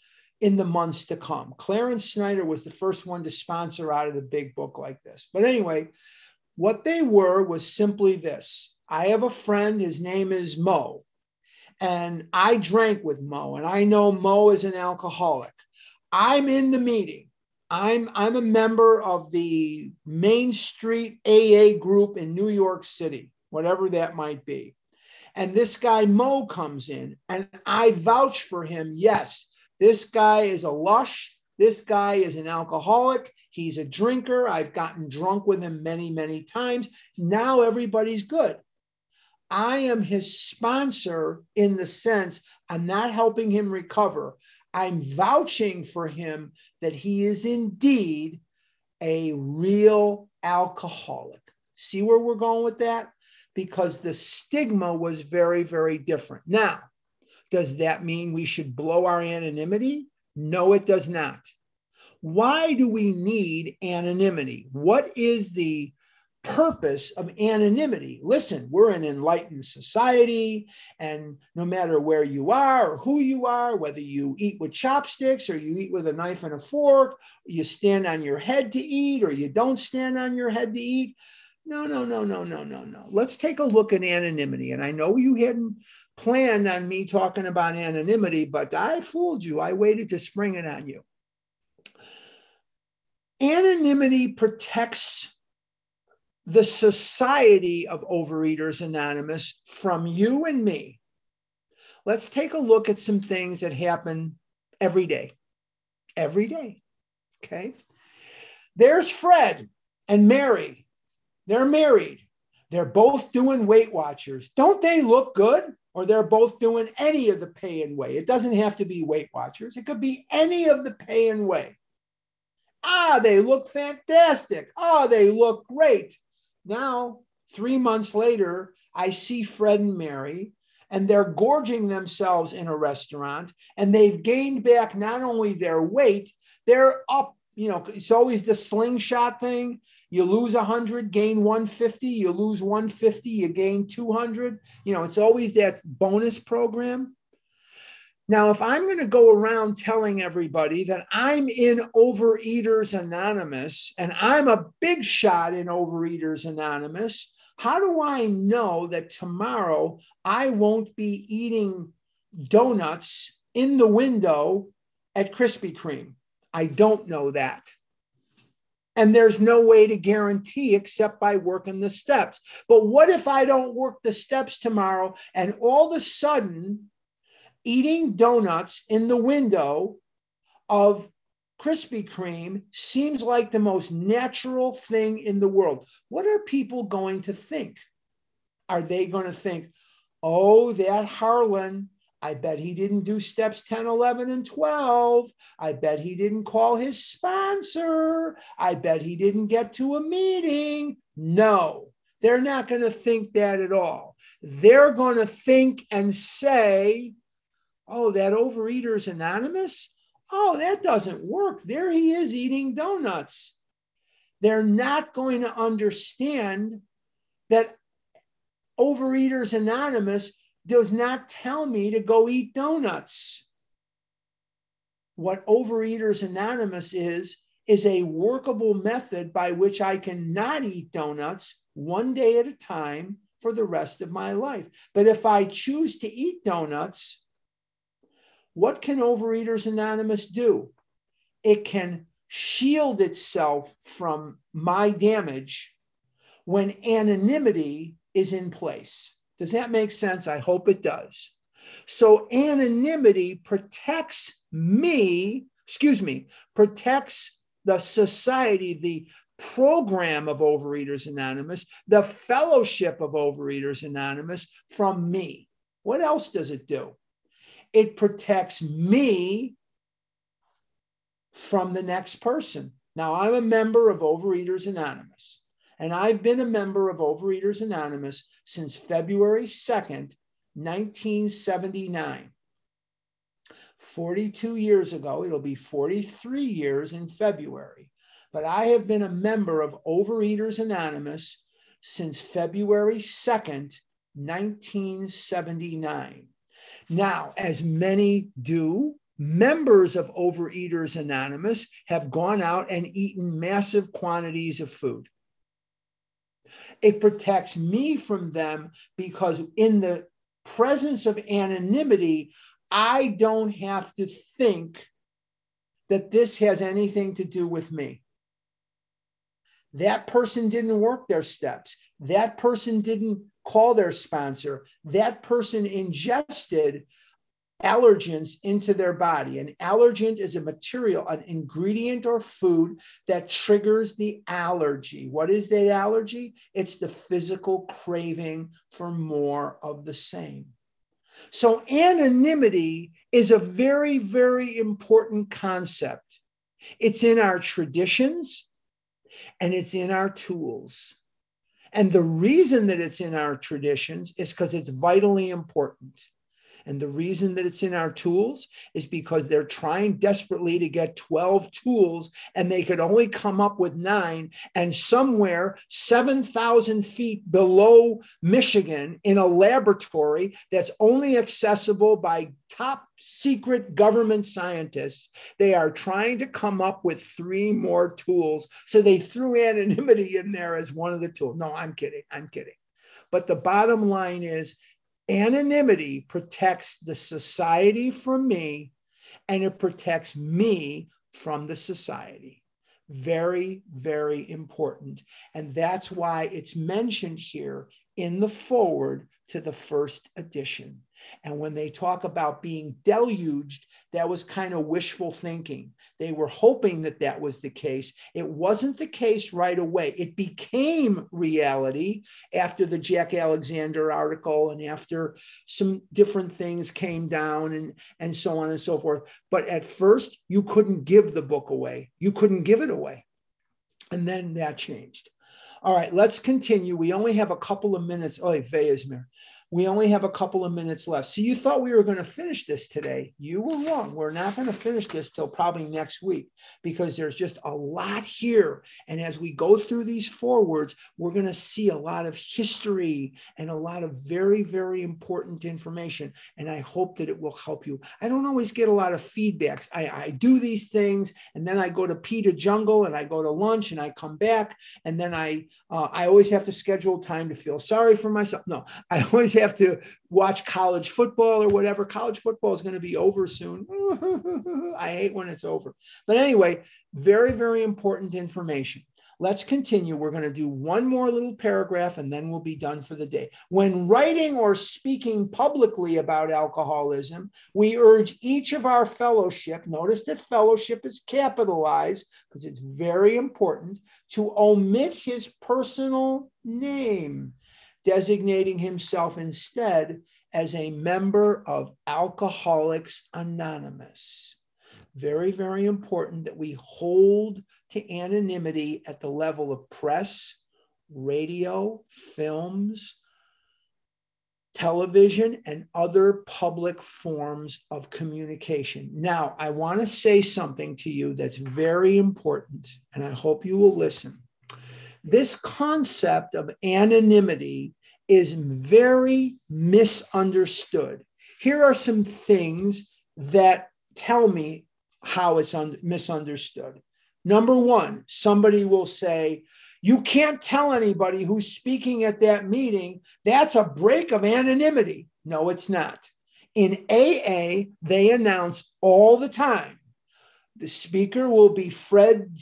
in the months to come. Clarence Snyder was the first one to sponsor out of the big book like this. But anyway, what they were was simply this I have a friend, his name is Mo and I drank with Mo, and I know Mo is an alcoholic. I'm in the meeting. I'm I'm a member of the Main Street AA group in New York City, whatever that might be. And this guy Mo comes in, and I vouch for him. Yes, this guy is a lush. This guy is an alcoholic. He's a drinker. I've gotten drunk with him many, many times. Now everybody's good. I am his sponsor in the sense I'm not helping him recover. I'm vouching for him that he is indeed a real alcoholic. See where we're going with that? Because the stigma was very, very different. Now, does that mean we should blow our anonymity? No, it does not. Why do we need anonymity? What is the purpose of anonymity. Listen, we're an enlightened society, and no matter where you are or who you are, whether you eat with chopsticks or you eat with a knife and a fork, you stand on your head to eat or you don't stand on your head to eat. No, no, no, no, no, no, no. Let's take a look at anonymity. And I know you hadn't planned on me talking about anonymity, but I fooled you. I waited to spring it on you. Anonymity protects the Society of Overeaters Anonymous from you and me. Let's take a look at some things that happen every day. Every day. Okay. There's Fred and Mary. They're married. They're both doing Weight Watchers. Don't they look good? Or they're both doing any of the pay and weigh. It doesn't have to be Weight Watchers, it could be any of the pay and weigh. Ah, they look fantastic. Oh, they look great. Now, three months later, I see Fred and Mary, and they're gorging themselves in a restaurant, and they've gained back not only their weight, they're up. You know, it's always the slingshot thing. You lose 100, gain 150. You lose 150, you gain 200. You know, it's always that bonus program. Now, if I'm going to go around telling everybody that I'm in Overeaters Anonymous and I'm a big shot in Overeaters Anonymous, how do I know that tomorrow I won't be eating donuts in the window at Krispy Kreme? I don't know that. And there's no way to guarantee except by working the steps. But what if I don't work the steps tomorrow and all of a sudden eating donuts in the window of Krispy Kreme seems like the most natural thing in the world. What are people going to think? Are they going to think, oh, that Harlan, I bet he didn't do steps 10, 11, and 12. I bet he didn't call his sponsor. I bet he didn't get to a meeting. No, they're not going to think that at all. They're going to think and say, oh, that Overeaters Anonymous? Oh, that doesn't work. There he is eating donuts. They're not going to understand that Overeaters Anonymous does not tell me to go eat donuts. What Overeaters Anonymous is, is a workable method by which I can not eat donuts one day at a time for the rest of my life. But if I choose to eat donuts, what can Overeaters Anonymous do? It can shield itself from my damage when anonymity is in place. Does that make sense? I hope it does. So, anonymity protects me, excuse me, protects the society, the program of Overeaters Anonymous, the fellowship of Overeaters Anonymous from me. What else does it do? It protects me from the next person. Now, I'm a member of Overeaters Anonymous, and I've been a member of Overeaters Anonymous since February 2nd, 1979. 42 years ago, it'll be 43 years in February, but I have been a member of Overeaters Anonymous since February 2nd, 1979. Now, as many do, members of Overeaters Anonymous have gone out and eaten massive quantities of food. It protects me from them because, in the presence of anonymity, I don't have to think that this has anything to do with me. That person didn't work their steps. That person didn't call their sponsor, that person ingested allergens into their body. An allergen is a material, an ingredient or food that triggers the allergy. What is the allergy? It's the physical craving for more of the same. So, anonymity is a very, very important concept. It's in our traditions and it's in our tools. And the reason that it's in our traditions is because it's vitally important. And the reason that it's in our tools is because they're trying desperately to get 12 tools and they could only come up with nine. And somewhere 7,000 feet below Michigan in a laboratory that's only accessible by top secret government scientists, they are trying to come up with three more tools. So they threw anonymity in there as one of the tools. No, I'm kidding. I'm kidding. But the bottom line is anonymity protects the society from me and it protects me from the society. Very, very important. And that's why it's mentioned here in the foreword to the first edition. And when they talk about being deluged, that was kind of wishful thinking. They were hoping that that was the case. It wasn't the case right away. It became reality after the Jack Alexander article and after some different things came down and, and so on and so forth. But at first, you couldn't give the book away, you couldn't give it away. And then that changed. All right, let's continue. We only have a couple of minutes. Oh, Veyesmer. We only have a couple of minutes left. So you thought we were going to finish this today. You were wrong. We're not going to finish this till probably next week because there's just a lot here. And as we go through these forewords, we're going to see a lot of history and a lot of very, very important information. And I hope that it will help you. I don't always get a lot of feedbacks. I, I do these things and then I go to Peter Jungle and I go to lunch and I come back and then I uh, I always have to schedule time to feel sorry for myself. No, I always have to watch college football or whatever. College football is going to be over soon. I hate when it's over. But anyway, very, very important information. Let's continue. We're going to do one more little paragraph and then we'll be done for the day. When writing or speaking publicly about alcoholism, we urge each of our fellowship, notice that fellowship is capitalized because it's very important, to omit his personal name, designating himself instead as a member of Alcoholics Anonymous. Very, very important that we hold to anonymity at the level of press, radio, films, television, and other public forms of communication. Now, I want to say something to you that's very important, and I hope you will listen. This concept of anonymity is very misunderstood. Here are some things that tell me how it's un- misunderstood. Number one, somebody will say, you can't tell anybody who's speaking at that meeting. That's a break of anonymity. No, it's not. In AA, they announce all the time the speaker will be Fred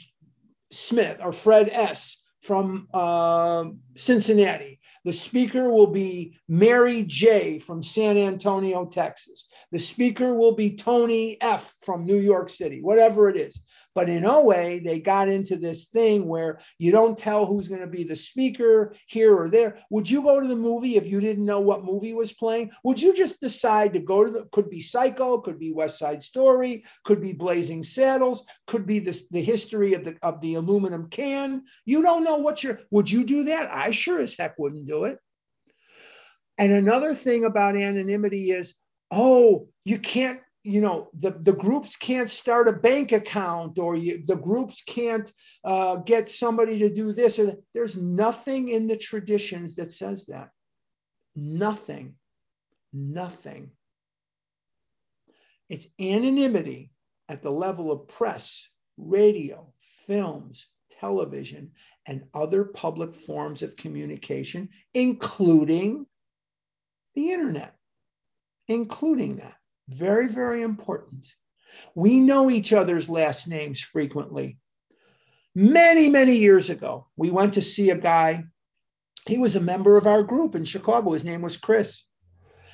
Smith or Fred S. from uh, Cincinnati. The speaker will be Mary J. from San Antonio, Texas. The speaker will be Tony F. from New York City, whatever it is. But in OA, they got into this thing where you don't tell who's going to be the speaker here or there. Would you go to the movie if you didn't know what movie was playing? Would you just decide to go to the, could be Psycho, could be West Side Story, could be Blazing Saddles, could be the, the history of the, of the aluminum can. You don't know what you're, would you do that? I sure as heck wouldn't do it. And another thing about anonymity is, oh, you can't you know the, the groups can't start a bank account or you, the groups can't uh, get somebody to do this or there's nothing in the traditions that says that. Nothing. Nothing. It's anonymity at the level of press radio films television and other public forms of communication including the internet. Including that very, very important. We know each other's last names frequently. Many, many years ago, we went to see a guy. He was a member of our group in Chicago. His name was Chris.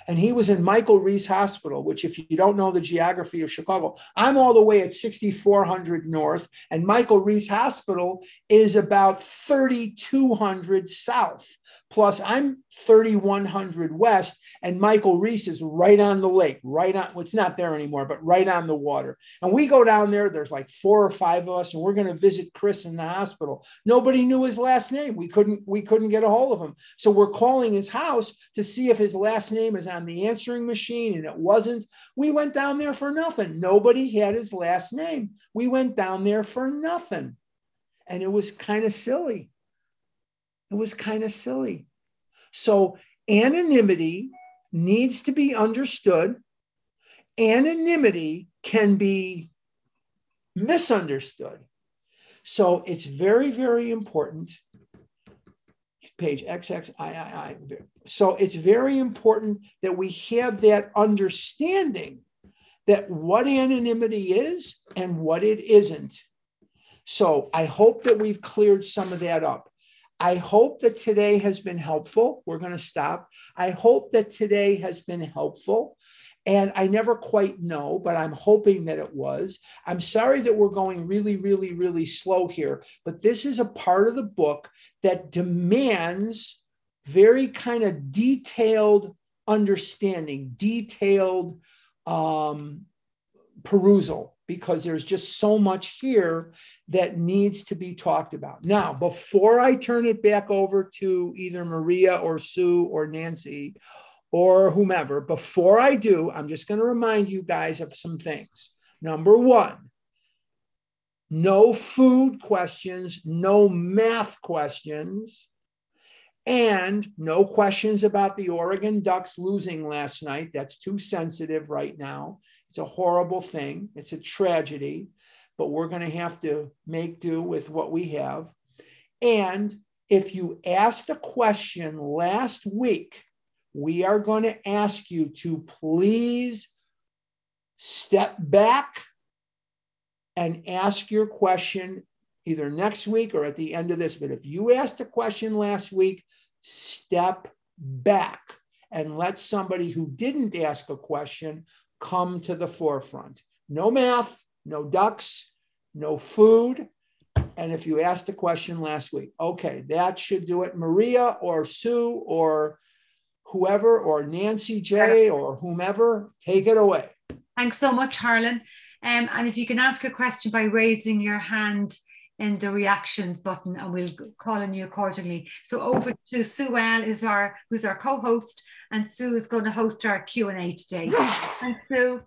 And he was in Michael Reese Hospital, which, if you don't know the geography of Chicago, I'm all the way at 6400 North, and Michael Reese Hospital is about 3200 South. Plus, I'm 3100 west, and Michael Reese is right on the lake, right on. Well, it's not there anymore, but right on the water. And we go down there. There's like four or five of us, and we're going to visit Chris in the hospital. Nobody knew his last name. We couldn't. We couldn't get a hold of him. So we're calling his house to see if his last name is on the answering machine, and it wasn't. We went down there for nothing. Nobody had his last name. We went down there for nothing, and it was kind of silly. It was kind of silly. So anonymity needs to be understood. Anonymity can be misunderstood. So it's very, very important. Page XXIII. So it's very important that we have that understanding that what anonymity is and what it isn't. So I hope that we've cleared some of that up. I hope that today has been helpful. We're going to stop. I hope that today has been helpful. And I never quite know, but I'm hoping that it was. I'm sorry that we're going really, really, really slow here, but this is a part of the book that demands very kind of detailed understanding, detailed um, perusal because there's just so much here that needs to be talked about. Now, before I turn it back over to either Maria or Sue or Nancy or whomever, before I do, I'm just going to remind you guys of some things. Number one, no food questions, no math questions, and no questions about the Oregon Ducks losing last night. That's too sensitive right now. It's a horrible thing, it's a tragedy, but we're going to have to make do with what we have. And if you asked a question last week, we are going to ask you to please step back and ask your question either next week or at the end of this. But if you asked a question last week, step back and let somebody who didn't ask a question come to the forefront. No math, no ducks, no food. And if you asked a question last week, okay, that should do it. Maria or Sue or whoever or Nancy J or whomever, take it away. Thanks so much, Harlan. Um, and if you can ask a question by raising your hand in the reactions button and we'll call on you accordingly. So over to Sue L is our who's our co-host and Sue is going to host our Q&A today. Thanks Sue.